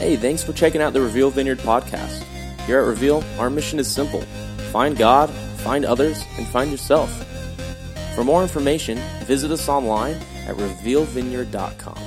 Hey, thanks for checking out the Reveal Vineyard podcast. Here at Reveal, our mission is simple find God, find others, and find yourself. For more information, visit us online at revealvineyard.com.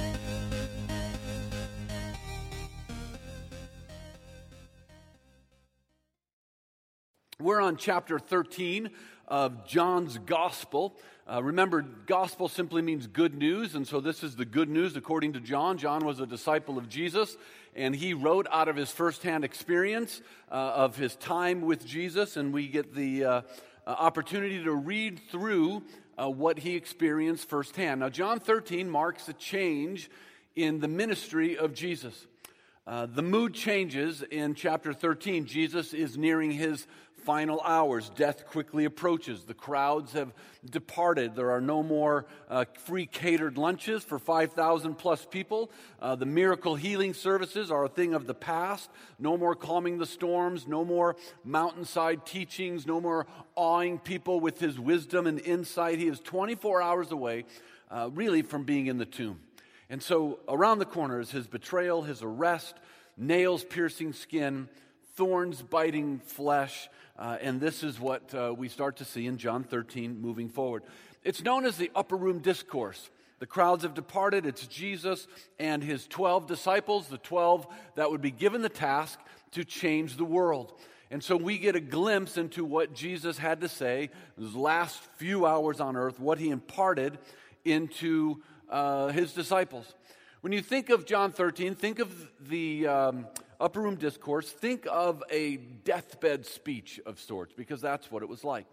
We're on chapter 13 of John's Gospel. Uh, remember, gospel simply means good news, and so this is the good news according to John. John was a disciple of Jesus, and he wrote out of his firsthand experience uh, of his time with Jesus, and we get the uh, uh opportunity to read through uh, what he experienced firsthand. Now, John 13 marks a change in the ministry of Jesus. Uh, the mood changes in chapter 13. Jesus is nearing his final hours. Death quickly approaches. The crowds have departed. There are no more uh, free catered lunches for 5,000 plus people. Uh, the miracle healing services are a thing of the past. No more calming the storms. No more mountainside teachings. No more awing people with his wisdom and insight. He is 24 hours away, uh, really, from being in the tomb. And so around the corner is his betrayal, his arrest, nails piercing skin, thorns biting flesh. Uh, and this is what uh, we start to see in John 13 moving forward. It's known as the upper room discourse. The crowds have departed. It's Jesus and his 12 disciples, the 12 that would be given the task to change the world. And so we get a glimpse into what Jesus had to say his last few hours on earth, what he imparted into uh, his disciples. When you think of John 13, think of the um, upper room discourse, think of a deathbed speech of sorts, because that's what it was like.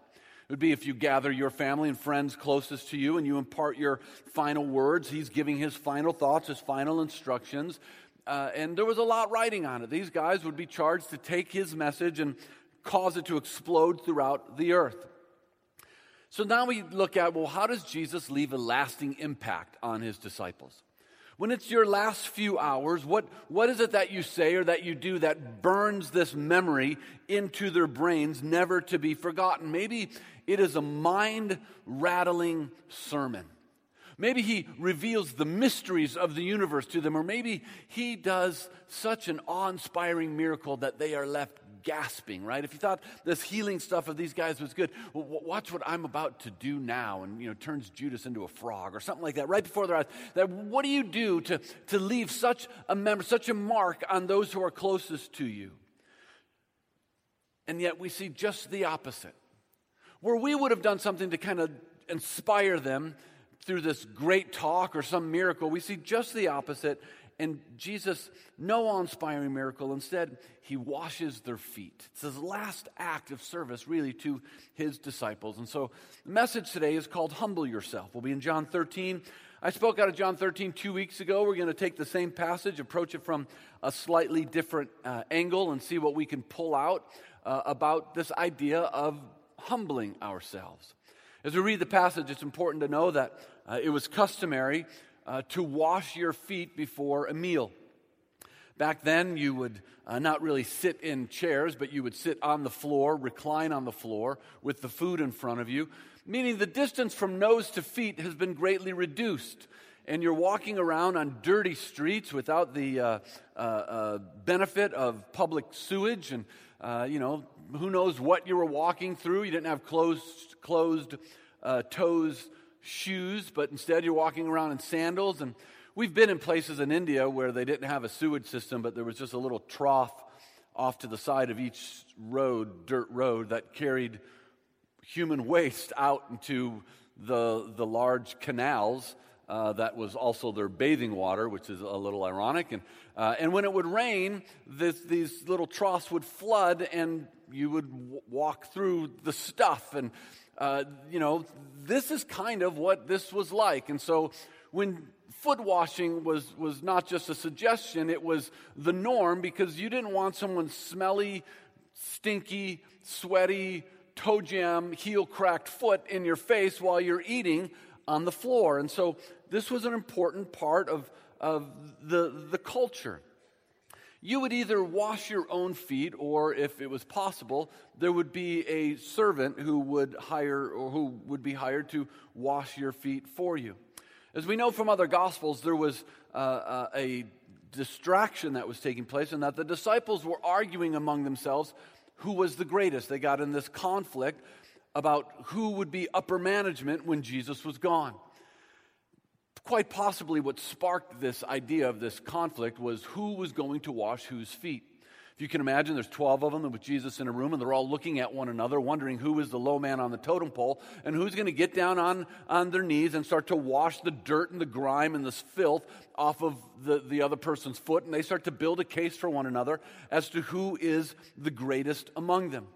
It would be if you gather your family and friends closest to you and you impart your final words. He's giving his final thoughts, his final instructions. Uh, and there was a lot writing on it. These guys would be charged to take his message and cause it to explode throughout the earth. So now we look at well, how does Jesus leave a lasting impact on his disciples? When it's your last few hours, what, what is it that you say or that you do that burns this memory into their brains, never to be forgotten? Maybe it is a mind rattling sermon. Maybe he reveals the mysteries of the universe to them, or maybe he does such an awe inspiring miracle that they are left gasping, right? If you thought this healing stuff of these guys was good, well, watch what I'm about to do now, and you know, turns Judas into a frog or something like that, right before their eyes. That what do you do to, to leave such a member, such a mark on those who are closest to you? And yet we see just the opposite. Where we would have done something to kind of inspire them through this great talk or some miracle, we see just the opposite and Jesus, no awe inspiring miracle. Instead, he washes their feet. It's his last act of service, really, to his disciples. And so the message today is called Humble Yourself. We'll be in John 13. I spoke out of John 13 two weeks ago. We're going to take the same passage, approach it from a slightly different uh, angle, and see what we can pull out uh, about this idea of humbling ourselves. As we read the passage, it's important to know that uh, it was customary uh, to wash your feet before a meal. Back then, you would uh, not really sit in chairs, but you would sit on the floor, recline on the floor with the food in front of you, meaning the distance from nose to feet has been greatly reduced. And you're walking around on dirty streets without the uh, uh, uh benefit of public sewage, and uh, you know who knows what you were walking through. You didn't have closed, closed uh, toes shoes, but instead you're walking around in sandals. And we've been in places in India where they didn't have a sewage system, but there was just a little trough off to the side of each road, dirt road, that carried human waste out into the, the large canals. Uh, that was also their bathing water, which is a little ironic. And, uh, and when it would rain, this, these little troughs would flood, and you would w- walk through the stuff. And uh, you know, this is kind of what this was like. And so when foot washing was, was not just a suggestion, it was the norm because you didn't want someone smelly, stinky, sweaty, toe jam, heel cracked foot in your face while you're eating on the floor. And so this was an important part of, of the, the culture you would either wash your own feet, or if it was possible, there would be a servant who would hire or who would be hired to wash your feet for you. As we know from other gospels, there was uh, uh, a distraction that was taking place and that the disciples were arguing among themselves who was the greatest. They got in this conflict about who would be upper management when Jesus was gone. Quite possibly, what sparked this idea of this conflict was who was going to wash whose feet. If you can imagine, there's 12 of them with Jesus in a room, and they're all looking at one another, wondering who is the low man on the totem pole and who's going to get down on, on their knees and start to wash the dirt and the grime and this filth off of the, the other person's foot. And they start to build a case for one another as to who is the greatest among them.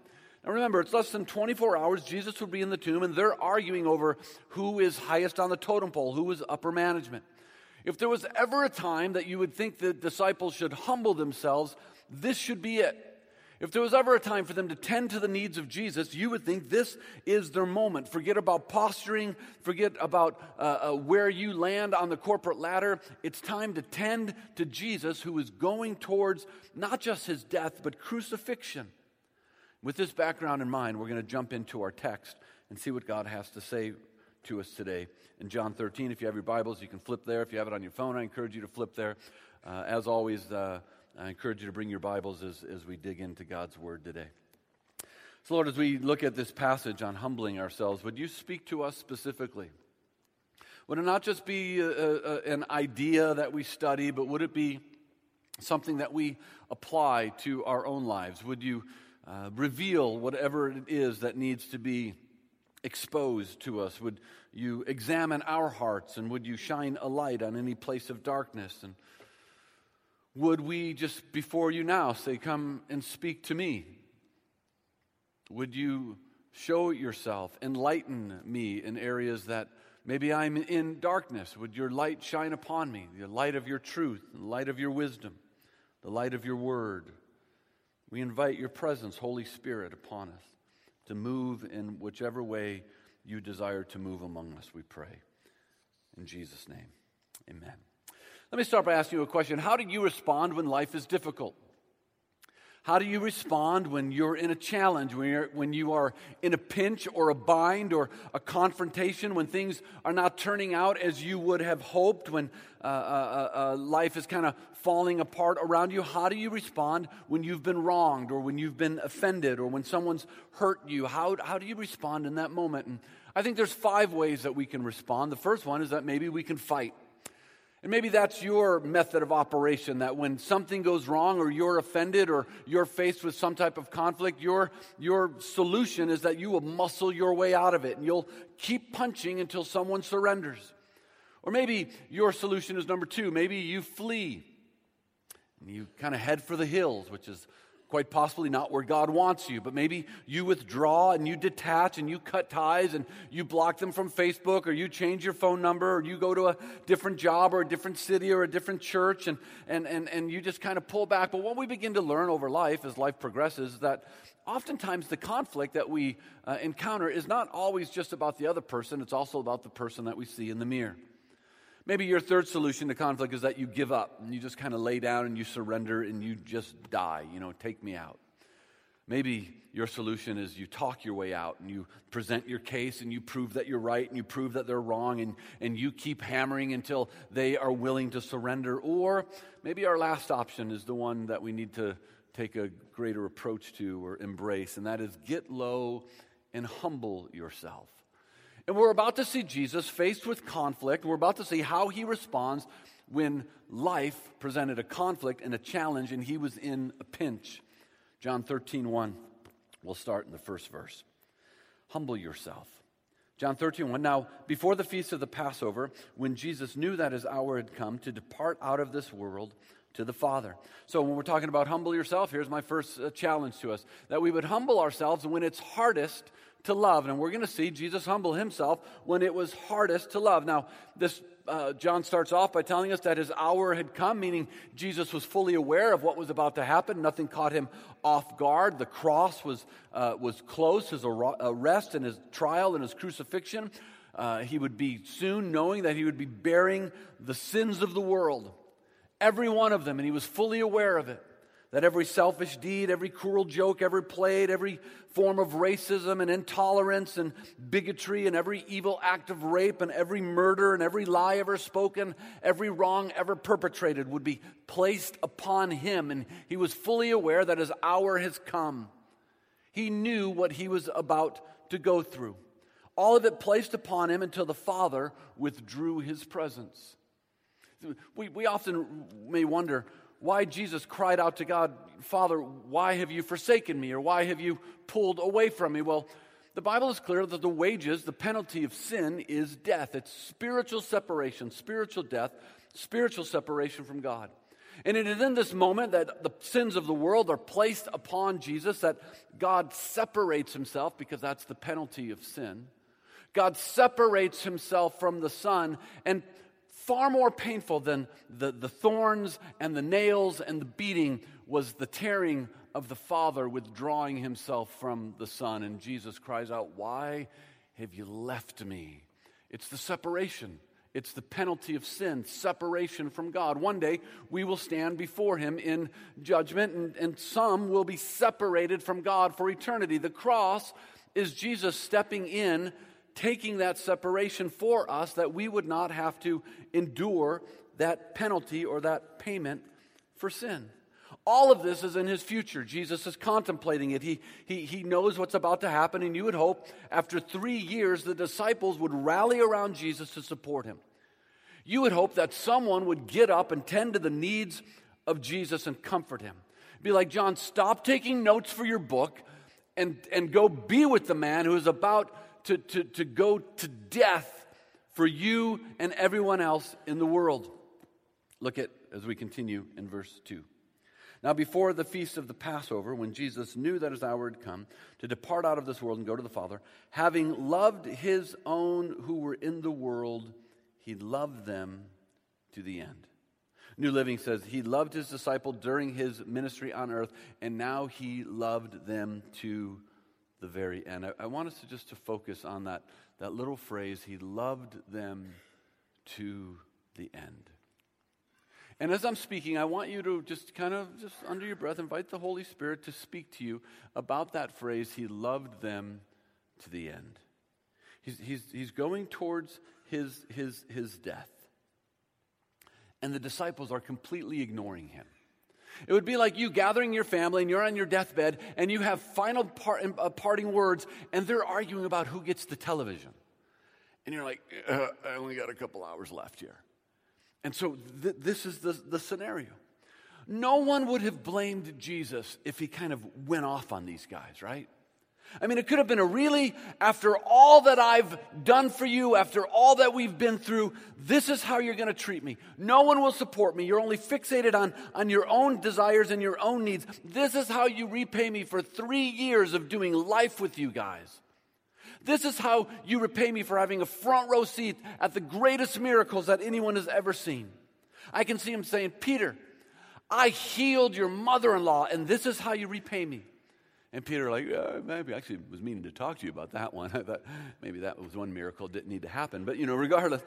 Now remember, it's less than 24 hours. Jesus will be in the tomb, and they're arguing over who is highest on the totem pole, who is upper management. If there was ever a time that you would think the disciples should humble themselves, this should be it. If there was ever a time for them to tend to the needs of Jesus, you would think this is their moment. Forget about posturing, forget about uh, uh, where you land on the corporate ladder. It's time to tend to Jesus, who is going towards not just his death, but crucifixion. With this background in mind, we're going to jump into our text and see what God has to say to us today. In John 13, if you have your Bibles, you can flip there. If you have it on your phone, I encourage you to flip there. Uh, as always, uh, I encourage you to bring your Bibles as, as we dig into God's Word today. So, Lord, as we look at this passage on humbling ourselves, would you speak to us specifically? Would it not just be a, a, an idea that we study, but would it be something that we apply to our own lives? Would you uh, reveal whatever it is that needs to be exposed to us? Would you examine our hearts and would you shine a light on any place of darkness? And would we just before you now say, Come and speak to me? Would you show yourself, enlighten me in areas that maybe I'm in darkness? Would your light shine upon me, the light of your truth, the light of your wisdom, the light of your word? We invite your presence, Holy Spirit, upon us to move in whichever way you desire to move among us, we pray. In Jesus' name, amen. Let me start by asking you a question. How do you respond when life is difficult? How do you respond when you're in a challenge, when, you're, when you are in a pinch or a bind or a confrontation, when things are not turning out as you would have hoped, when uh, uh, uh, uh life is kind of falling apart around you? How do you respond when you've been wronged or when you've been offended or when someone's hurt you? How, how do you respond in that moment? And I think there's five ways that we can respond. The first one is that maybe we can fight. And maybe that's your method of operation that when something goes wrong or you're offended or you're faced with some type of conflict, your, your solution is that you will muscle your way out of it and you'll keep punching until someone surrenders. Or maybe your solution is number two. Maybe you flee and you kind of head for the hills, which is quite possibly not where God wants you, but maybe you withdraw and you detach and you cut ties and you block them from Facebook or you change your phone number or you go to a different job or a different city or a different church and, and, and, and you just kind of pull back. But what we begin to learn over life as life progresses is that oftentimes the conflict that we uh, encounter is not always just about the other person, it's also about the person that we see in the mirror. Maybe your third solution to conflict is that you give up and you just kind of lay down and you surrender and you just die, you know, take me out. Maybe your solution is you talk your way out and you present your case and you prove that you're right and you prove that they're wrong and, and you keep hammering until they are willing to surrender. Or maybe our last option is the one that we need to take a greater approach to or embrace, and that is get low and humble yourself. And we're about to see Jesus faced with conflict. We're about to see how he responds when life presented a conflict and a challenge and he was in a pinch. John 13, 1. We'll start in the first verse. Humble yourself. John 13, 1. Now, before the feast of the Passover, when Jesus knew that his hour had come to depart out of this world to the Father. So, when we're talking about humble yourself, here's my first uh, challenge to us that we would humble ourselves when it's hardest to love. And we're going to see Jesus humble himself when it was hardest to love. Now, this uh, John starts off by telling us that his hour had come, meaning Jesus was fully aware of what was about to happen. Nothing caught him off guard. The cross was, uh, was close, his arrest and his trial and his crucifixion. Uh, he would be soon knowing that he would be bearing the sins of the world, every one of them, and he was fully aware of it. That every selfish deed, every cruel joke ever played, every form of racism and intolerance and bigotry, and every evil act of rape, and every murder, and every lie ever spoken, every wrong ever perpetrated would be placed upon him. And he was fully aware that his hour has come. He knew what he was about to go through. All of it placed upon him until the Father withdrew his presence. We, we often may wonder why Jesus cried out to God, Father, why have you forsaken me? Or why have you pulled away from me? Well, the Bible is clear that the wages, the penalty of sin, is death. It's spiritual separation, spiritual death, spiritual separation from God. And it is in this moment that the sins of the world are placed upon Jesus, that God separates himself, because that's the penalty of sin. God separates himself from the Son and far more painful than the, the thorns and the nails and the beating was the tearing of the Father withdrawing himself from the Son. And Jesus cries out, Why have you left me? It's the separation. It's the penalty of sin, separation from God. One day we will stand before Him in judgment, and, and some will be separated from God for eternity. The cross is Jesus stepping in taking that separation for us that we would not have to endure that penalty or that payment for sin. All of this is in his future. Jesus is contemplating it. He, he, he knows what's about to happen, and you would hope after three years the disciples would rally around Jesus to support him. You would hope that someone would get up and tend to the needs of Jesus and comfort him. Be like, John, stop taking notes for your book and, and go be with the man who is about to, to, to go to death for you and everyone else in the world. Look at as we continue in verse 2. Now, before the feast of the Passover, when Jesus knew that his hour had come to depart out of this world and go to the Father, having loved his own who were in the world, he loved them to the end. New Living says he loved his disciple during his ministry on earth, and now he loved them to the very end. I, I want us to just to focus on that, that little phrase, he loved them to the end. And as I'm speaking, I want you to just kind of, just under your breath, invite the Holy Spirit to speak to you about that phrase, He loved them to the end. He's, he's, he's going towards his, his, his death. And the disciples are completely ignoring him. It would be like you gathering your family and you're on your deathbed and you have final part, uh, parting words and they're arguing about who gets the television. And you're like, uh, I only got a couple hours left here. And so th- this is the, the scenario. No one would have blamed Jesus if he kind of went off on these guys, right? I mean, it could have been a really, after all that I've done for you, after all that we've been through, this is how you're going to treat me. No one will support me. You're only fixated on, on your own desires and your own needs. This is how you repay me for three years of doing life with you guys. This is how you repay me for having a front row seat at the greatest miracles that anyone has ever seen. I can see him saying, Peter, I healed your mother in law, and this is how you repay me. And Peter, like, uh, maybe I actually was meaning to talk to you about that one. I thought maybe that was one miracle didn't need to happen. But, you know, regardless,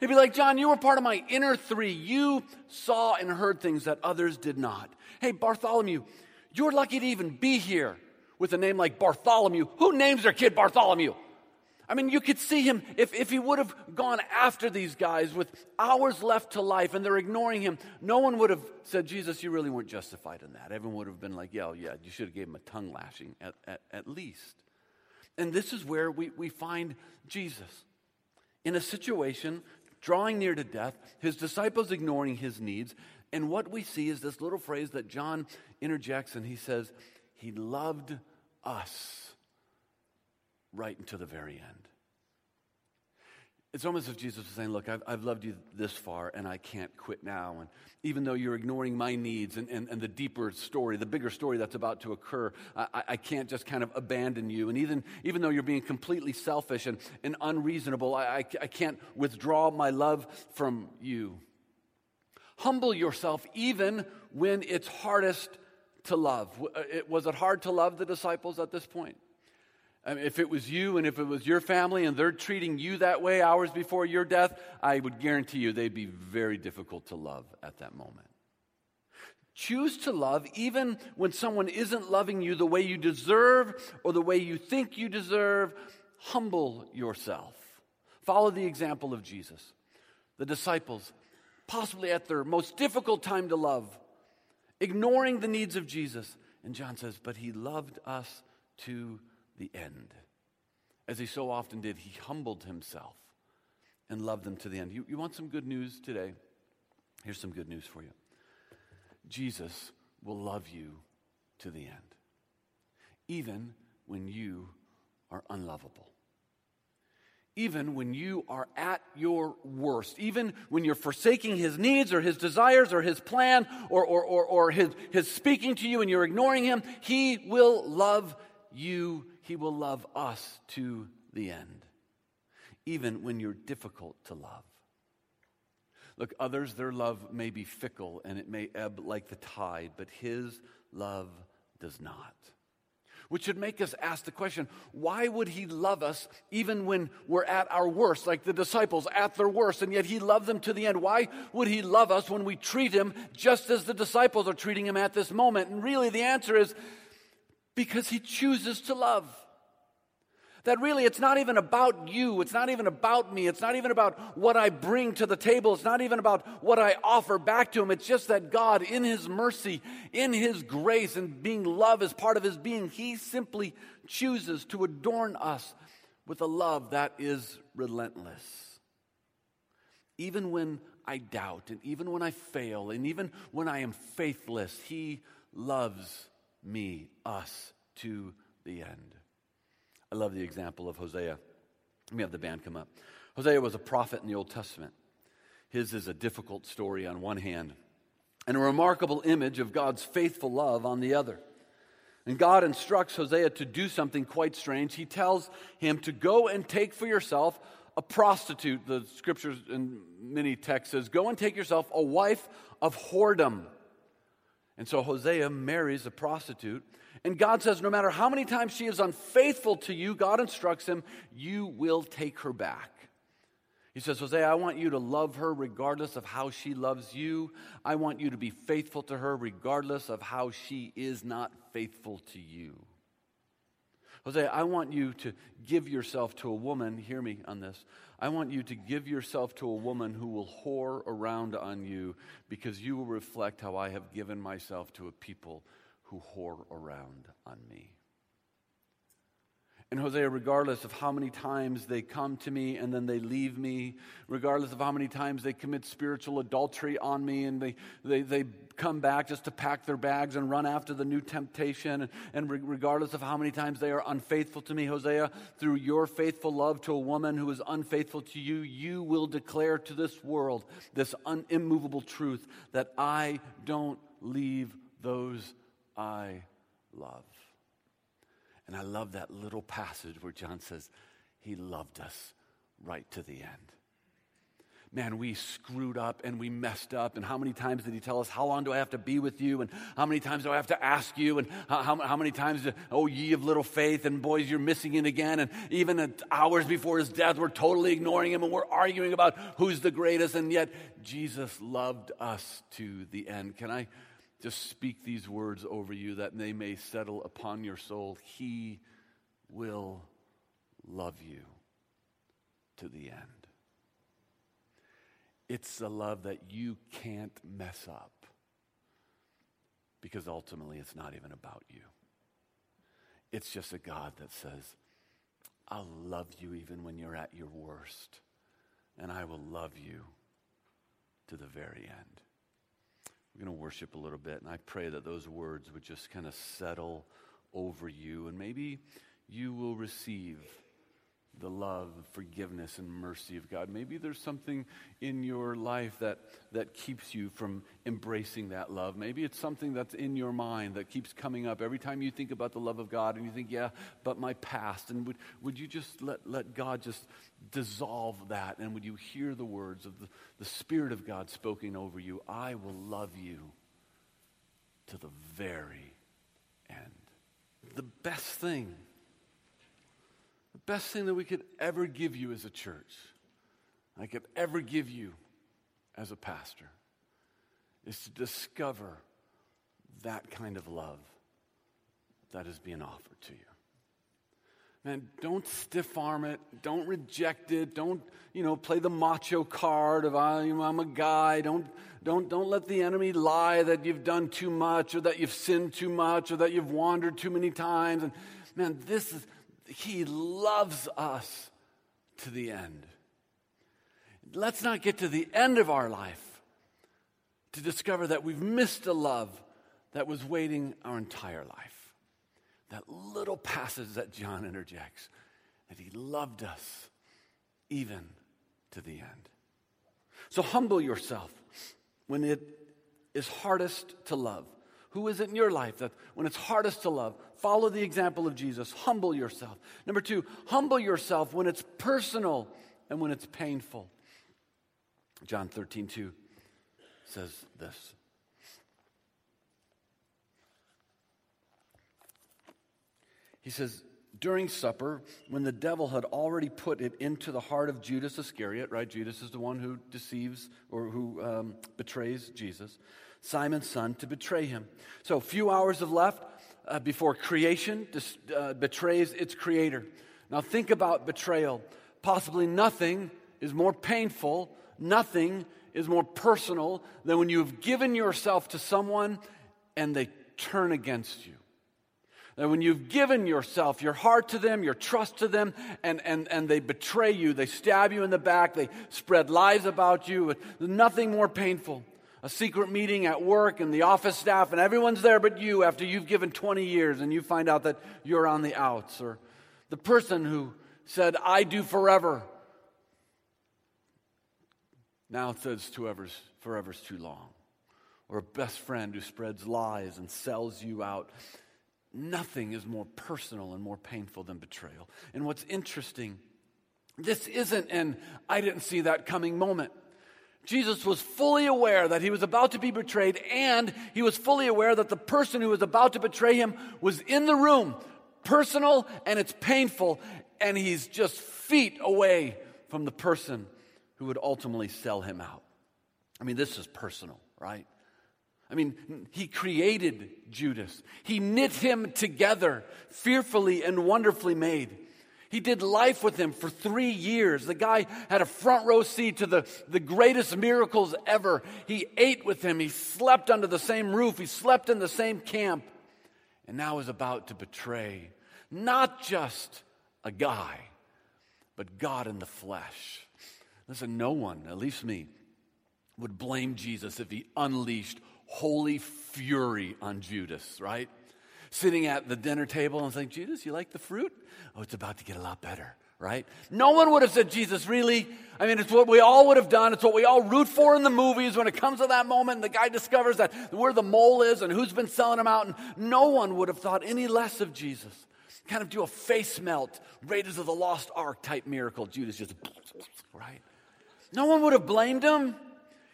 he'd be like, John, you were part of my inner three. You saw and heard things that others did not. Hey, Bartholomew, you're lucky to even be here with a name like Bartholomew. Who names their kid Bartholomew? I mean, you could see him if, if he would have gone after these guys with hours left to life and they're ignoring him. No one would have said, Jesus, you really weren't justified in that. Everyone would have been like, yeah, yeah, you should have gave him a tongue lashing at, at, at least. And this is where we, we find Jesus in a situation drawing near to death, his disciples ignoring his needs. And what we see is this little phrase that John interjects and he says, He loved us right until the very end. It's almost as if Jesus was saying, Look, I've, I've, loved you this far and I can't quit now. And even though you're ignoring my needs and, and, and the deeper story, the bigger story that's about to occur, I, I, can't just kind of abandon you. And even, even though you're being completely selfish and, and unreasonable, I, I, I can't withdraw my love from you. Humble yourself even when it's hardest to love. Uh, was it hard to love the disciples at this point? I mean, if it was you and if it was your family and they're treating you that way hours before your death, I would guarantee you they'd be very difficult to love at that moment. Choose to love even when someone isn't loving you the way you deserve or the way you think you deserve. Humble yourself. Follow the example of Jesus. The disciples, possibly at their most difficult time to love, ignoring the needs of Jesus. And John says, But he loved us to the end. As he so often did, he humbled himself and loved them to the end. You, you want some good news today? Here's some good news for you. Jesus will love you to the end, even when you are unlovable. Even when you are at your worst, even when you're forsaking his needs or his desires or his plan or, or, or, or his, his speaking to you and you're ignoring him, he will love you. He will love us to the end, even when you're difficult to love. Look, others, their love may be fickle and it may ebb like the tide, but his love does not. Which should make us ask the question why would he love us even when we're at our worst, like the disciples at their worst, and yet he loved them to the end? Why would he love us when we treat him just as the disciples are treating him at this moment? And really, the answer is because he chooses to love that really it's not even about you. It's not even about me. It's not even about what I bring to the table. It's not even about what I offer back to Him. It's just that God, in His mercy, in His grace, and being love as part of His being, He simply chooses to adorn us with a love that is relentless. Even when I doubt, and even when I fail, and even when I am faithless, He loves me, us, to the end. I love the example of Hosea. Let me have the band come up. Hosea was a prophet in the Old Testament. His is a difficult story on one hand, and a remarkable image of God's faithful love on the other. And God instructs Hosea to do something quite strange. He tells him to go and take for yourself a prostitute. The scriptures in many texts says, Go and take yourself a wife of whoredom. And so Hosea marries a prostitute. And God says, no matter how many times she is unfaithful to you, God instructs him, you will take her back. He says, Hosea, I want you to love her regardless of how she loves you. I want you to be faithful to her regardless of how she is not faithful to you. Hosea, I want you to give yourself to a woman, hear me on this. I want you to give yourself to a woman who will whore around on you because you will reflect how I have given myself to a people who whore around on me. And Hosea, regardless of how many times they come to me and then they leave me, regardless of how many times they commit spiritual adultery on me and they, they, they come back just to pack their bags and run after the new temptation, and, re- regardless of how many times they are unfaithful to me, Hosea, through your faithful love to a woman who is unfaithful to you, you will declare to this world this un- immovable truth that I don't leave those I love. And I love that little passage where John says, He loved us right to the end. Man, we screwed up and we messed up. And how many times did he tell us, How long do I have to be with you? And how many times do I have to ask you? And how, how, how many times, do, oh, ye of little faith, and boys, you're missing it again. And even hours before his death, we're totally ignoring him and we're arguing about who's the greatest. And yet, Jesus loved us to the end. Can I just speak these words over you that they may settle upon your soul. He will love you to the end. It's a love that you can't mess up because ultimately it's not even about you. It's just a God that says, I'll love you even when you're at your worst, and I will love you to the very end. We're going to worship a little bit, and I pray that those words would just kind of settle over you, and maybe you will receive the love, forgiveness, and mercy of God. Maybe there's something in your life that, that keeps you from embracing that love. Maybe it's something that's in your mind that keeps coming up every time you think about the love of God and you think, yeah, but my past. And would, would you just let, let God just dissolve that? And would you hear the words of the, the Spirit of God spoken over you? I will love you to the very end. The best thing best thing that we could ever give you as a church, I could ever give you as a pastor, is to discover that kind of love that is being offered to you. Man, don't stiff arm it. Don't reject it. Don't, you know, play the macho card of I'm a guy. Don't, don't, don't let the enemy lie that you've done too much or that you've sinned too much or that you've wandered too many times. And man, this is, he loves us to the end. Let's not get to the end of our life to discover that we've missed a love that was waiting our entire life. That little passage that John interjects, that he loved us even to the end. So humble yourself when it is hardest to love. Who is it in your life that when it's hardest to love, follow the example of Jesus, humble yourself. Number two, humble yourself when it's personal and when it's painful. John 13, 2 says this. He says, during supper, when the devil had already put it into the heart of Judas Iscariot, right? Judas is the one who deceives or who um, betrays Jesus, Simon's son, to betray him. So, a few hours have left uh, before creation dis- uh, betrays its creator. Now, think about betrayal. Possibly nothing is more painful, nothing is more personal than when you've given yourself to someone and they turn against you. That when you've given yourself, your heart to them, your trust to them, and, and, and they betray you, they stab you in the back, they spread lies about you, nothing more painful. A secret meeting at work and the office staff, and everyone's there but you after you've given 20 years and you find out that you're on the outs. Or the person who said, I do forever, now it says forever's, forever's too long. Or a best friend who spreads lies and sells you out. Nothing is more personal and more painful than betrayal. And what's interesting, this isn't an I didn't see that coming moment. Jesus was fully aware that he was about to be betrayed, and he was fully aware that the person who was about to betray him was in the room, personal and it's painful, and he's just feet away from the person who would ultimately sell him out. I mean, this is personal, right? I mean, he created Judas. He knit him together, fearfully and wonderfully made. He did life with him for three years. The guy had a front row seat to the, the greatest miracles ever. He ate with him. He slept under the same roof. He slept in the same camp. And now is about to betray not just a guy, but God in the flesh. Listen, no one, at least me, would blame Jesus if he unleashed holy fury on Judas, right? Sitting at the dinner table and saying, Judas, you like the fruit? Oh, it's about to get a lot better, right? No one would have said, Jesus, really? I mean, it's what we all would have done. It's what we all root for in the movies when it comes to that moment. The guy discovers that where the mole is and who's been selling him out. And no one would have thought any less of Jesus. Kind of do a face melt, Raiders of the Lost Ark type miracle. Judas just, right? No one would have blamed him.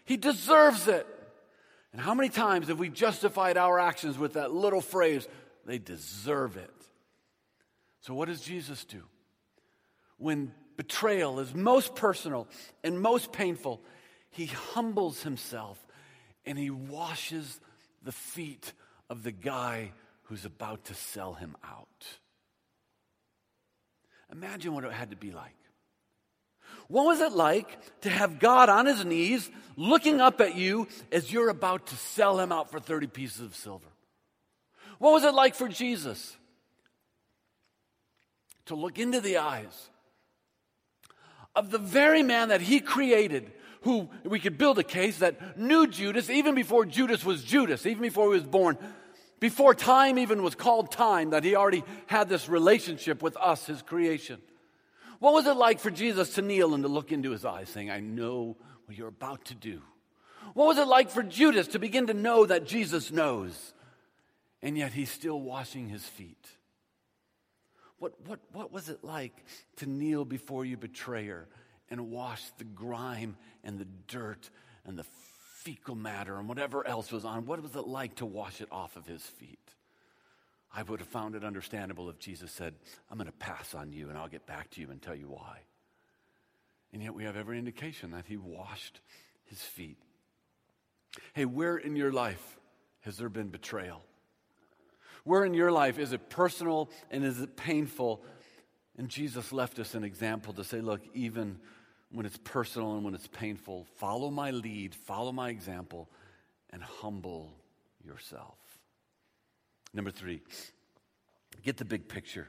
He deserves it. And how many times have we justified our actions with that little phrase, they deserve it? So, what does Jesus do? When betrayal is most personal and most painful, he humbles himself and he washes the feet of the guy who's about to sell him out. Imagine what it had to be like. What was it like to have God on his knees looking up at you as you're about to sell him out for 30 pieces of silver? What was it like for Jesus to look into the eyes of the very man that he created, who we could build a case that knew Judas even before Judas was Judas, even before he was born, before time even was called time, that he already had this relationship with us, his creation? What was it like for Jesus to kneel and to look into his eyes, saying, I know what you're about to do? What was it like for Judas to begin to know that Jesus knows, and yet he's still washing his feet? What, what, what was it like to kneel before your betrayer and wash the grime and the dirt and the fecal matter and whatever else was on? What was it like to wash it off of his feet? I would have found it understandable if Jesus said, I'm going to pass on you and I'll get back to you and tell you why. And yet we have every indication that he washed his feet. Hey, where in your life has there been betrayal? Where in your life is it personal and is it painful? And Jesus left us an example to say, look, even when it's personal and when it's painful, follow my lead, follow my example, and humble yourself. Number three, get the big picture.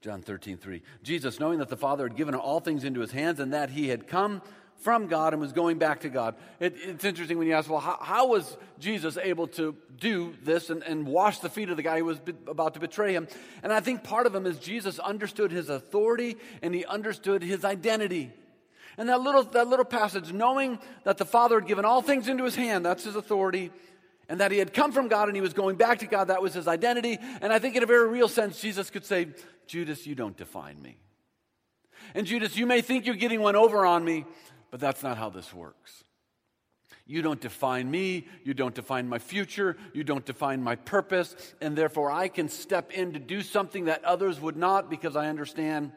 John 13, 3. Jesus, knowing that the Father had given all things into his hands and that he had come from God and was going back to God. It, it's interesting when you ask, well, how, how, was Jesus able to do this and, and wash the feet of the guy who was be, about to betray him? And I think part of him is Jesus understood his authority and he understood his identity. And that little, that little passage, knowing that the Father had given all things into his hand, that's his authority, and that he had come from God and he was going back to God, that was his identity. And I think in a very real sense, Jesus could say, Judas, you don't define me. And Judas, you may think you're getting one over on me, but that's not how this works. You don't define me. You don't define my future. You don't define my purpose. And therefore, I can step in to do something that others would not because I understand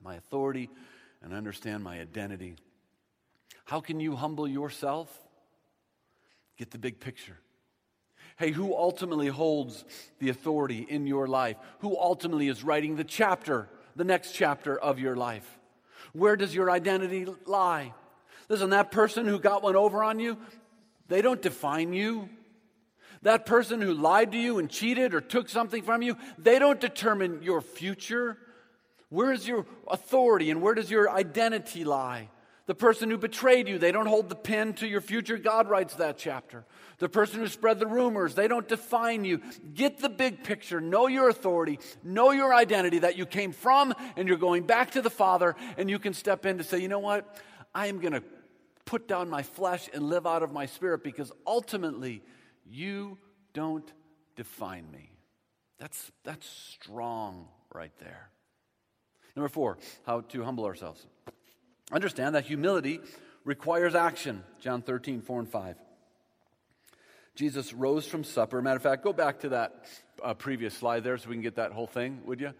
my authority and understand my identity. How can you humble yourself? Get the big picture. Hey, who ultimately holds the authority in your life? Who ultimately is writing the chapter, the next chapter of your life? Where does your identity lie? Listen, that person who got one over on you, they don't define you. That person who lied to you and cheated or took something from you, they don't determine your future. Where is your authority and where does your identity lie? The person who betrayed you, they don't hold the pen to your future. God writes that chapter. The person who spread the rumors, they don't define you. Get the big picture. Know your authority. Know your identity that you came from and you're going back to the Father and you can step in to say, you know what? I am going to put down my flesh and live out of my spirit because ultimately you don't define me. That's, that's strong right there. Number four, how to humble ourselves. Understand that humility requires action. John 13, 4 and 5. Jesus rose from supper. Matter of fact, go back to that uh, previous slide there so we can get that whole thing, would you?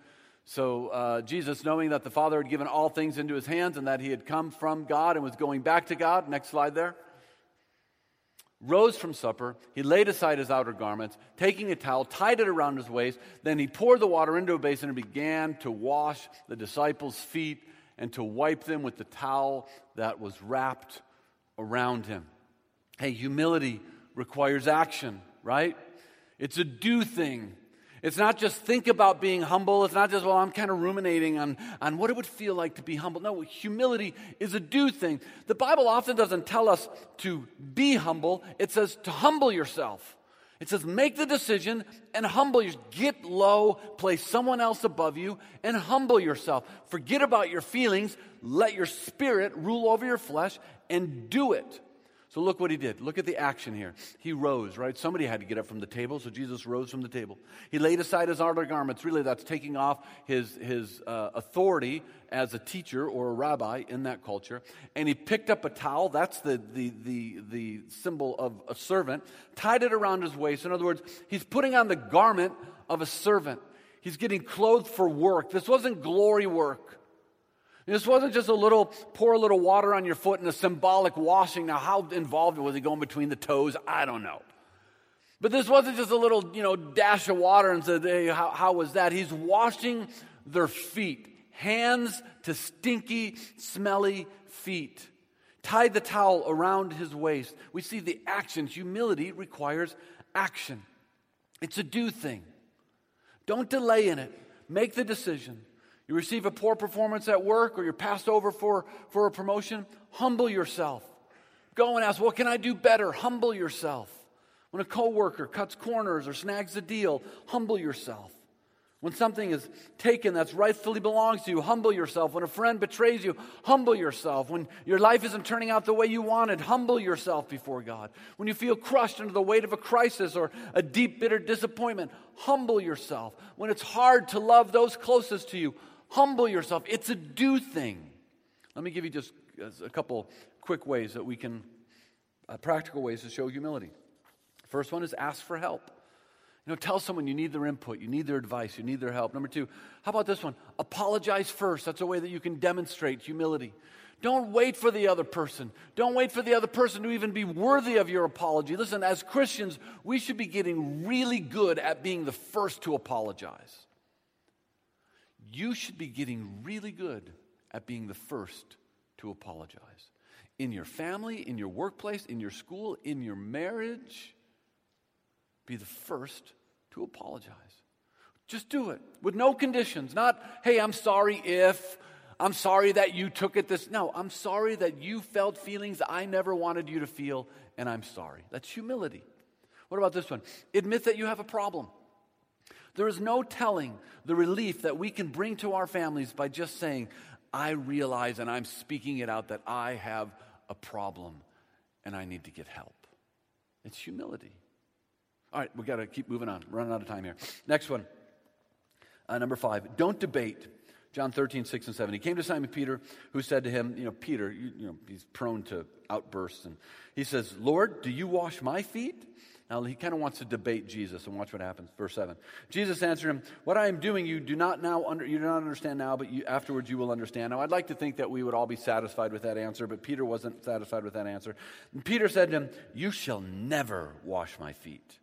So, uh, Jesus, knowing that the Father had given all things into his hands and that he had come from God and was going back to God, next slide there, rose from supper. He laid aside his outer garments, taking a towel, tied it around his waist. Then he poured the water into a basin and began to wash the disciples' feet and to wipe them with the towel that was wrapped around him. Hey, humility requires action, right? It's a do thing. It's not just think about being humble. It's not just, well, I'm kind of ruminating on, on what it would feel like to be humble. No, humility is a do thing. The Bible often doesn't tell us to be humble, it says to humble yourself. It says make the decision and humble yourself. Get low, place someone else above you, and humble yourself. Forget about your feelings, let your spirit rule over your flesh, and do it. So look what he did. Look at the action here. He rose, right? Somebody had to get up from the table, so Jesus rose from the table. He laid aside his outer garments. Really, that's taking off his, his uh, authority as a teacher or a rabbi in that culture. And he picked up a towel. That's the, the, the, the symbol of a servant. Tied it around his waist. In other words, he's putting on the garment of a servant. He's getting clothed for work. This wasn't glory work. This wasn't just a little pour a little water on your foot and a symbolic washing. Now, how involved was he going between the toes? I don't know. But this wasn't just a little, you know, dash of water and said, hey, how, how was that? He's washing their feet, hands to stinky, smelly feet. Tied the towel around his waist. We see the action. Humility requires action. It's a do thing. Don't delay in it. Make the decision. You receive a poor performance at work or you're passed over for, for a promotion, humble yourself. Go and ask, what can I do better? Humble yourself. When a coworker cuts corners or snags a deal, humble yourself. When something is taken that's rightfully belongs to you, humble yourself. When a friend betrays you, humble yourself. When your life isn't turning out the way you wanted, humble yourself before God. When you feel crushed under the weight of a crisis or a deep, bitter disappointment, humble yourself. When it's hard to love those closest to you, Humble yourself. It's a do thing. Let me give you just a couple quick ways that we can, uh, practical ways to show humility. First one is ask for help. You know, tell someone you need their input, you need their advice, you need their help. Number two, how about this one? Apologize first. That's a way that you can demonstrate humility. Don't wait for the other person. Don't wait for the other person to even be worthy of your apology. Listen, as Christians, we should be getting really good at being the first to apologize. You should be getting really good at being the first to apologize. In your family, in your workplace, in your school, in your marriage, be the first to apologize. Just do it with no conditions. Not, hey, I'm sorry if, I'm sorry that you took it this. No, I'm sorry that you felt feelings I never wanted you to feel, and I'm sorry. That's humility. What about this one? Admit that you have a problem. There is no telling the relief that we can bring to our families by just saying, I realize and I'm speaking it out that I have a problem and I need to get help. It's humility. All right, we got to keep moving on. We're running out of time here. Next one. Uh, number five, don't debate. John 13, 6 and 7. He came to Simon Peter, who said to him, You know, Peter, you, you know, he's prone to outbursts. And he says, Lord, do you wash my feet? Now he kind of wants to debate Jesus, and watch what happens. Verse seven. Jesus answered him, "What I am doing, you do not now under, you do not understand now, but you, afterwards you will understand." Now I'd like to think that we would all be satisfied with that answer, but Peter wasn't satisfied with that answer. And Peter said to him, "You shall never wash my feet."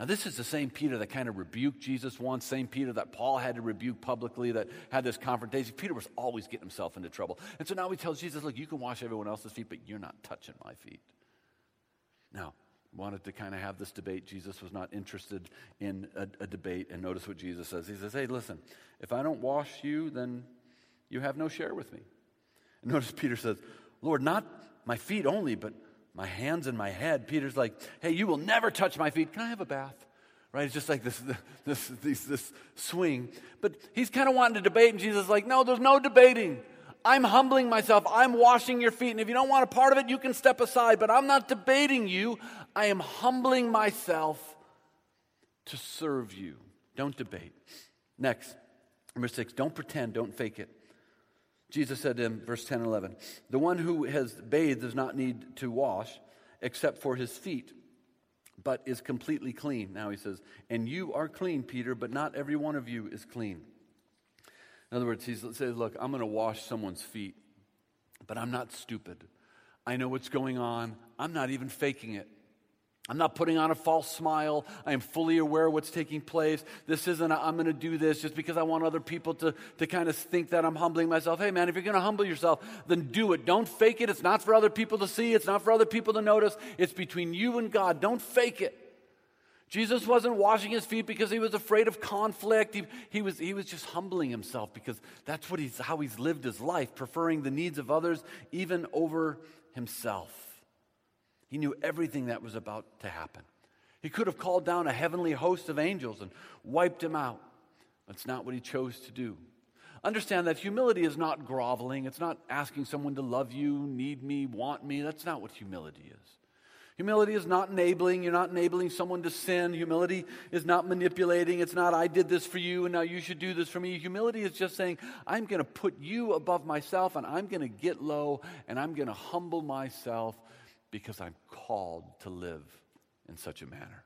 Now, this is the same Peter that kind of rebuked Jesus once, same Peter that Paul had to rebuke publicly, that had this confrontation. Peter was always getting himself into trouble. And so now he tells Jesus, Look, you can wash everyone else's feet, but you're not touching my feet. Now, wanted to kind of have this debate. Jesus was not interested in a, a, debate. And notice what Jesus says. He says, Hey, listen, if I don't wash you, then you have no share with me. And notice Peter says, Lord, not my feet only, but my hands and my head. Peter's like, Hey, you will never touch my feet. Can I have a bath? Right? It's just like this, this, this, this swing. But he's kind of wanting to debate, and Jesus is like, No, there's no debating. I'm humbling myself. I'm washing your feet. And if you don't want a part of it, you can step aside. But I'm not debating you. I am humbling myself to serve you. Don't debate. Next, number six, don't pretend, don't fake it. Jesus said to him, verse 10 and 11, the one who has bathed does not need to wash except for his feet, but is completely clean. Now he says, and you are clean, Peter, but not every one of you is clean. In other words, he says, Look, I'm going to wash someone's feet, but I'm not stupid. I know what's going on. I'm not even faking it. I'm not putting on a false smile. I am fully aware of what's taking place. This isn't, i am going to do this just because I want other people to, to kind of think that I'm humbling myself. Hey, man, if you're going to humble yourself, then do it. Don't fake it. It's not for other people to see, it's not for other people to notice. It's between you and God. Don't fake it. Jesus wasn't washing his feet because he was afraid of conflict. He, he, was, he was just humbling himself because that's what he's, how he's lived his life, preferring the needs of others even over himself. He knew everything that was about to happen. He could have called down a heavenly host of angels and wiped him out. That's not what he chose to do. Understand that humility is not groveling. It's not asking someone to love you, need me, want me. That's not what humility is. Humility is not enabling. You're not enabling someone to sin. Humility is not manipulating. It's not, I did this for you and now you should do this for me. Humility is just saying, I'm going to put you above myself and I'm going to get low and I'm going to humble myself because I'm called to live in such a manner.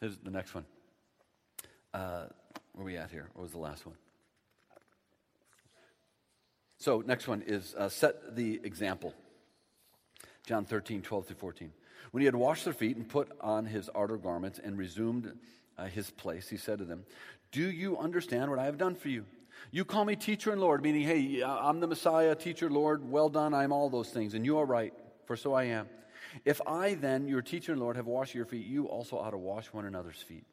Here's the next one. Uh, where are we at here? What was the last one? So, next one is uh, set the example. John 13, 12 through 14. When he had washed their feet and put on his outer garments and resumed uh, his place, he said to them, Do you understand what I have done for you? You call me teacher and Lord, meaning, hey, I'm the Messiah, teacher, Lord, well done, I'm all those things, and you are right, for so I am. If I then, your teacher and Lord, have washed your feet, you also ought to wash one another's feet.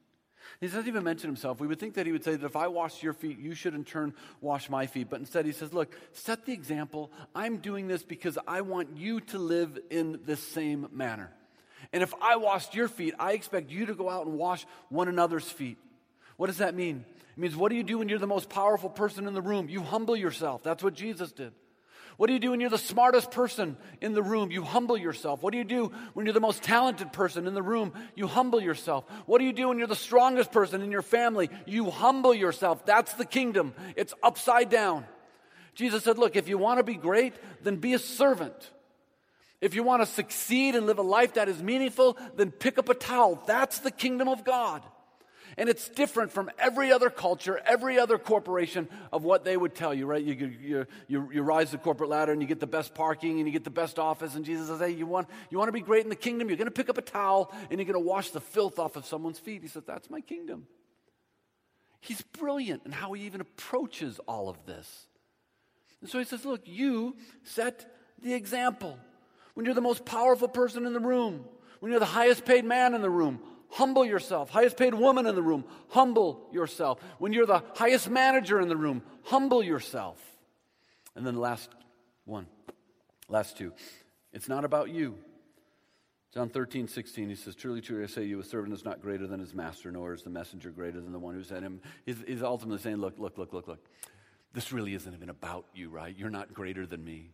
He doesn't even mention himself. We would think that he would say that if I wash your feet, you should in turn wash my feet. But instead, he says, Look, set the example. I'm doing this because I want you to live in this same manner. And if I washed your feet, I expect you to go out and wash one another's feet. What does that mean? It means, what do you do when you're the most powerful person in the room? You humble yourself. That's what Jesus did. What do you do when you're the smartest person in the room? You humble yourself. What do you do when you're the most talented person in the room? You humble yourself. What do you do when you're the strongest person in your family? You humble yourself. That's the kingdom. It's upside down. Jesus said, Look, if you want to be great, then be a servant. If you want to succeed and live a life that is meaningful, then pick up a towel. That's the kingdom of God. And it's different from every other culture, every other corporation of what they would tell you, right? You, you, you, you rise the corporate ladder and you get the best parking and you get the best office. And Jesus says, hey, you want, you want to be great in the kingdom? You're going to pick up a towel and you're going to wash the filth off of someone's feet. He says, that's my kingdom. He's brilliant in how he even approaches all of this. And so he says, look, you set the example. When you're the most powerful person in the room, when you're the highest paid man in the room, humble yourself. Highest paid woman in the room, humble yourself. When you're the highest manager in the room, humble yourself. And then the last one, last two. It's not about you. John 13, 16, he says, Truly, truly, I say you, a servant is not greater than his master, nor is the messenger greater than the one who sent him. He's, he's ultimately saying, Look, look, look, look, look. This really isn't even about you, right? You're not greater than me.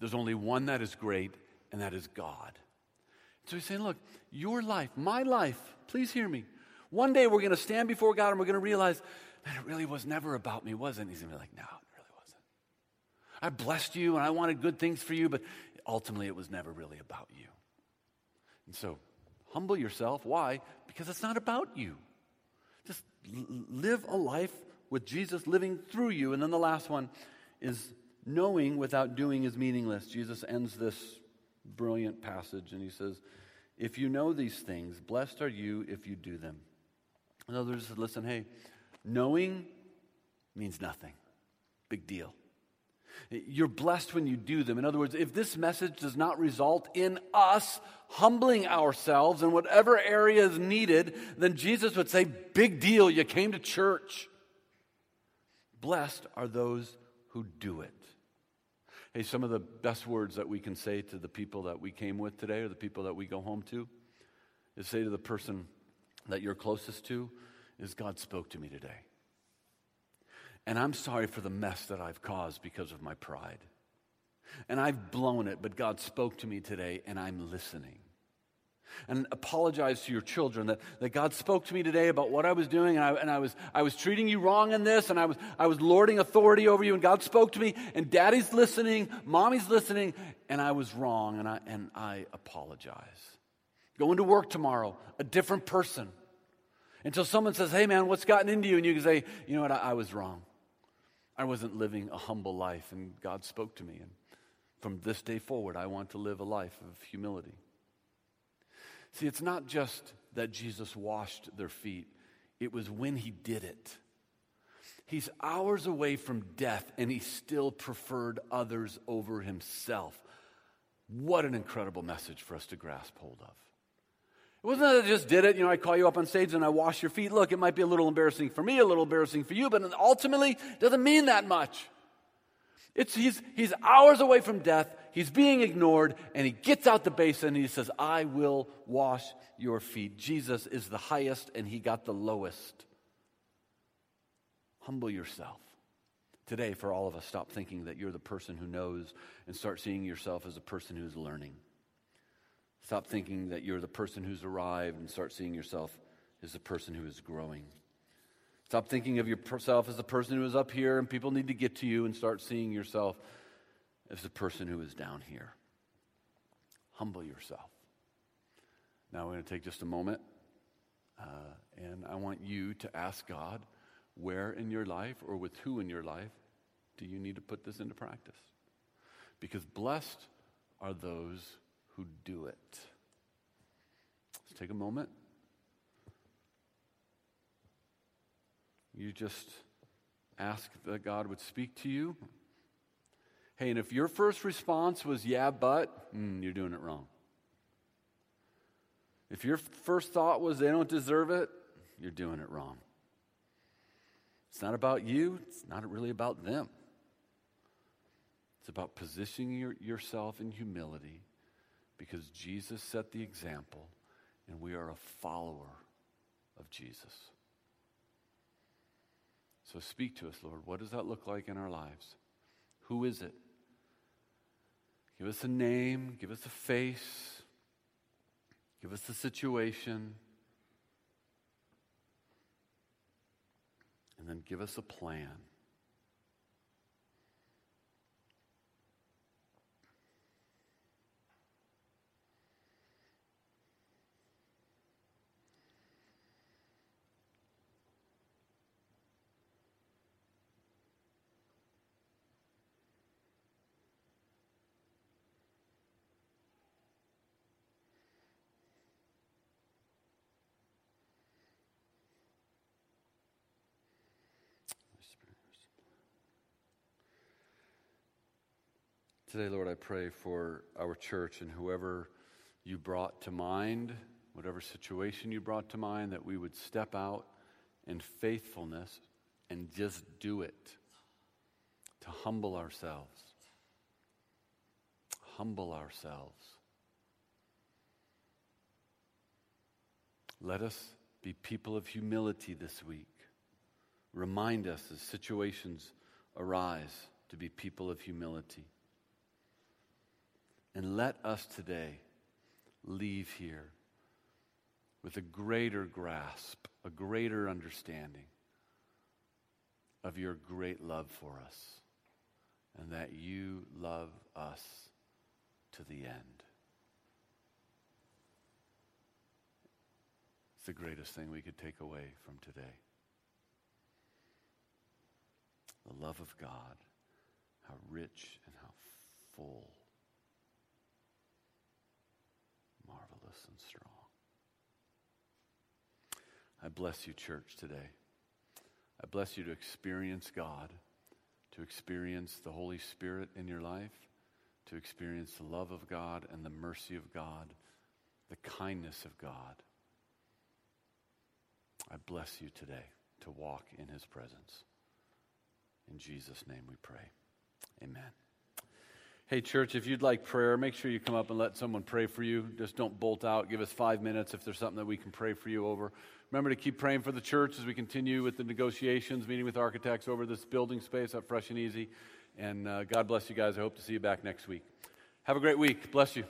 There's only one that is great, and that is God. So he's saying, Look, your life, my life, please hear me. One day we're going to stand before God and we're going to realize, that it really was never about me, was it? he's going to be like, No, it really wasn't. I blessed you and I wanted good things for you, but ultimately it was never really about you. And so, humble yourself. Why? Because it's not about you. Just live a life with Jesus living through you. And then the last one is knowing without doing is meaningless. Jesus ends this brilliant passage and he says, If you know these things, blessed are you if you do them. In other words, listen, hey, knowing means nothing. Big deal. You're blessed when you do them. In other words, if this message does not result in us humbling ourselves in whatever area is needed, then Jesus would say, Big deal, you came to church. Blessed are those who do it. Hey, some of the best words that we can say to the people that we came with today or the people that we go home to is say to the person that you're closest to, is God spoke to me today. And I'm sorry for the mess that I've caused because of my pride. And I've blown it, but God spoke to me today and I'm listening. And apologize to your children that, that God spoke to me today about what I was doing, and, I, and I, was, I was treating you wrong in this, and I was, I was lording authority over you, and God spoke to me, and daddy's listening, mommy's listening, and I was wrong, and I, and I apologize. Going to work tomorrow, a different person. Until someone says, Hey man, what's gotten into you? And you can say, You know what, I, I was wrong. I wasn't living a humble life, and God spoke to me. And from this day forward, I want to live a life of humility. See, it's not just that Jesus washed their feet, it was when he did it. He's hours away from death, and he still preferred others over himself. What an incredible message for us to grasp hold of. It wasn't that I just did it, you know, I call you up on stage and I wash your feet. Look, it might be a little embarrassing for me, a little embarrassing for you, but ultimately, it doesn't mean that much. It's, he's, he's hours away from death, he's being ignored, and he gets out the basin and he says, I will wash your feet. Jesus is the highest and he got the lowest. Humble yourself. Today, for all of us, stop thinking that you're the person who knows and start seeing yourself as a person who's learning. Stop thinking that you're the person who's arrived and start seeing yourself as the person who is growing. Stop thinking of yourself as the person who is up here and people need to get to you and start seeing yourself as the person who is down here. Humble yourself. Now, we're going to take just a moment uh, and I want you to ask God where in your life or with who in your life do you need to put this into practice? Because blessed are those who do it. Let's take a moment. You just ask that God would speak to you. Hey, and if your first response was, yeah, but, mm, you're doing it wrong. If your first thought was, they don't deserve it, you're doing it wrong. It's not about you, it's not really about them. It's about positioning your, yourself in humility because Jesus set the example and we are a follower of Jesus. So speak to us, Lord. What does that look like in our lives? Who is it? Give us a name, give us a face, give us a situation, and then give us a plan. Today, Lord, I pray for our church and whoever you brought to mind, whatever situation you brought to mind, that we would step out in faithfulness and just do it, to humble ourselves. Humble ourselves. Let us be people of humility this week. Remind us as situations arise to be people of humility. And let us today leave here with a greater grasp, a greater understanding of your great love for us, and that you love us to the end. It's the greatest thing we could take away from today. The love of God, how rich and how full. And strong. I bless you, church, today. I bless you to experience God, to experience the Holy Spirit in your life, to experience the love of God and the mercy of God, the kindness of God. I bless you today to walk in his presence. In Jesus' name we pray. Amen. Hey, church, if you'd like prayer, make sure you come up and let someone pray for you. Just don't bolt out. Give us five minutes if there's something that we can pray for you over. Remember to keep praying for the church as we continue with the negotiations, meeting with architects over this building space at Fresh and Easy. And uh, God bless you guys. I hope to see you back next week. Have a great week. Bless you.